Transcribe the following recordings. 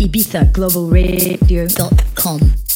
ibizaglobalradio.com.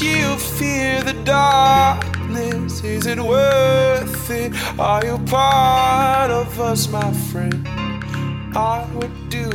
you fear the darkness? Is it worth it? Are you part of us, my friend? I would do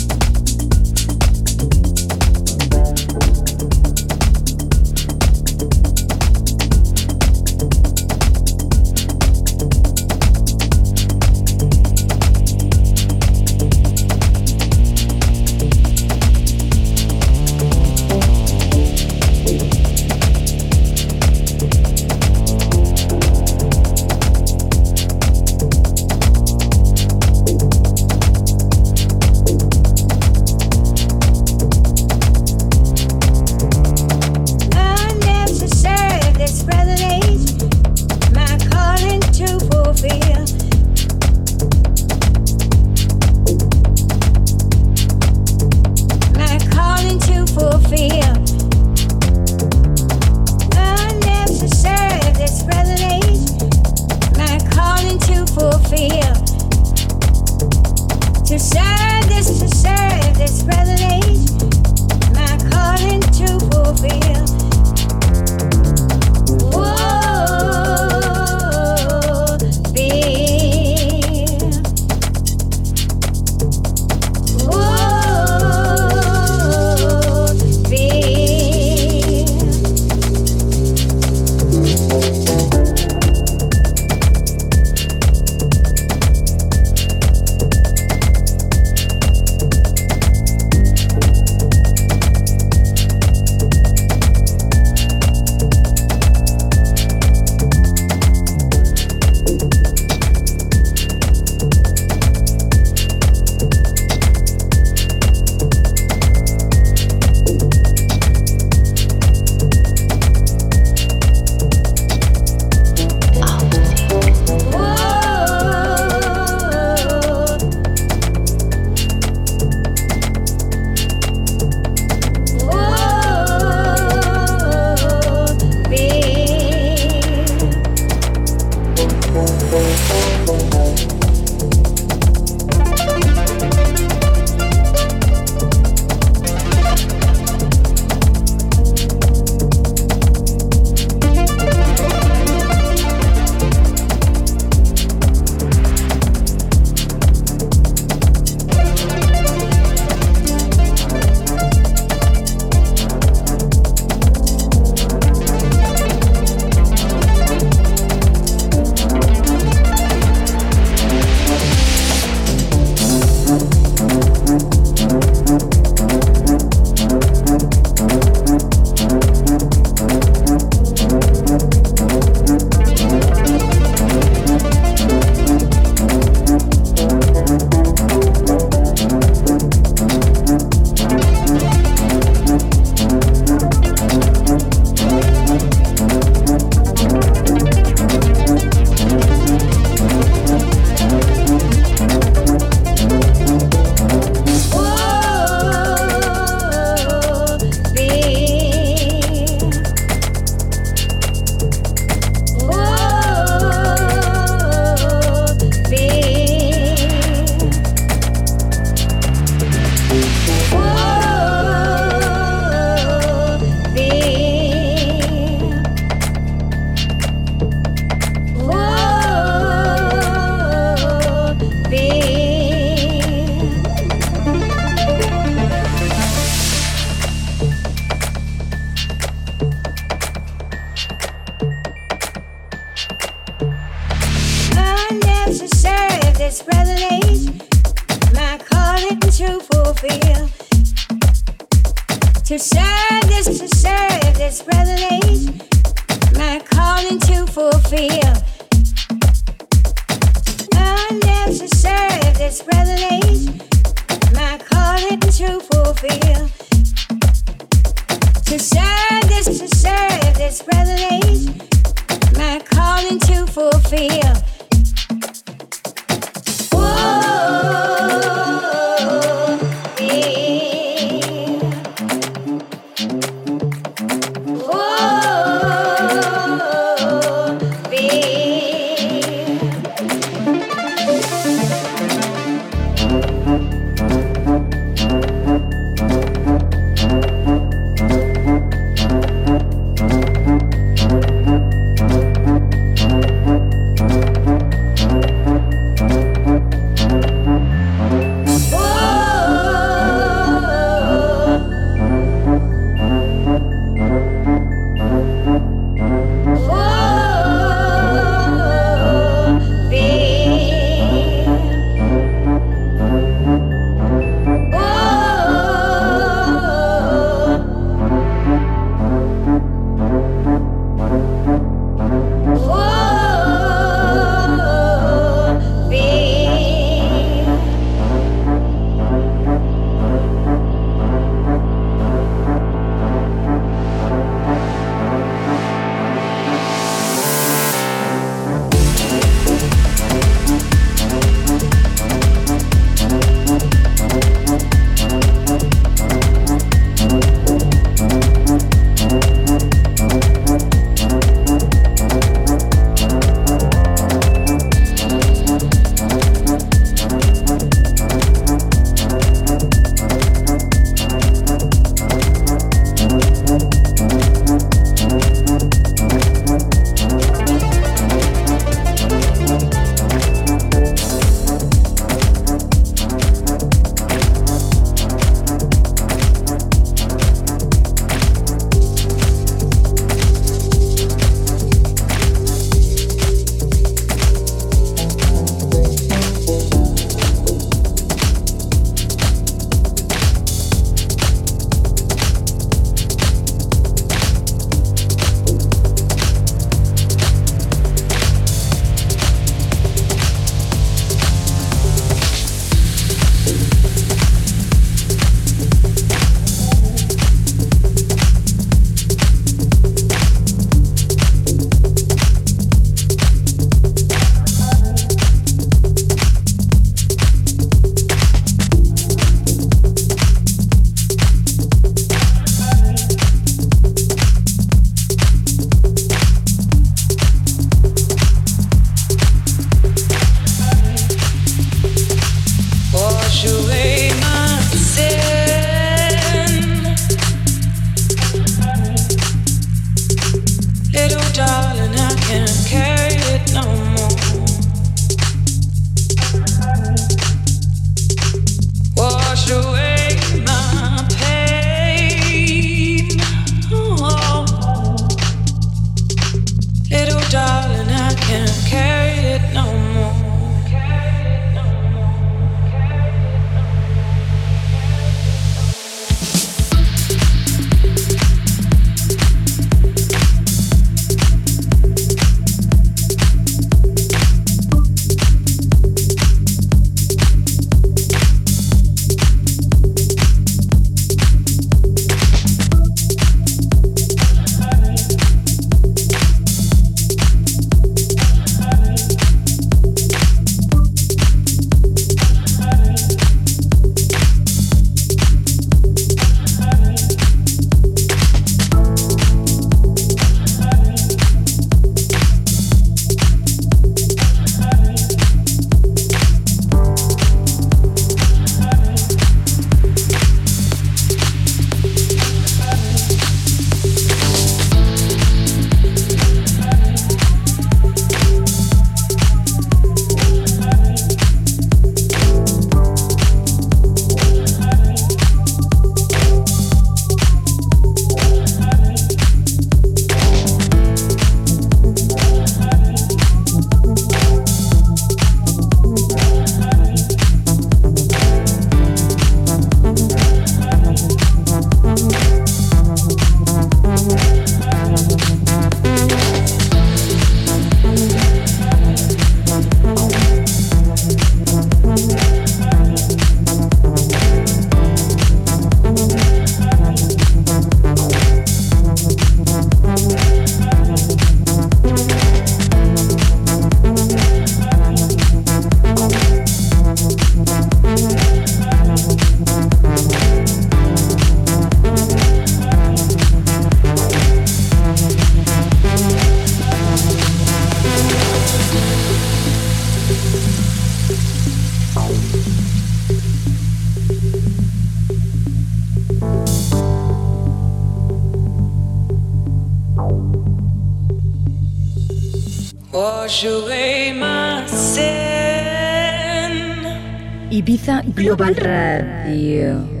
Global Radio.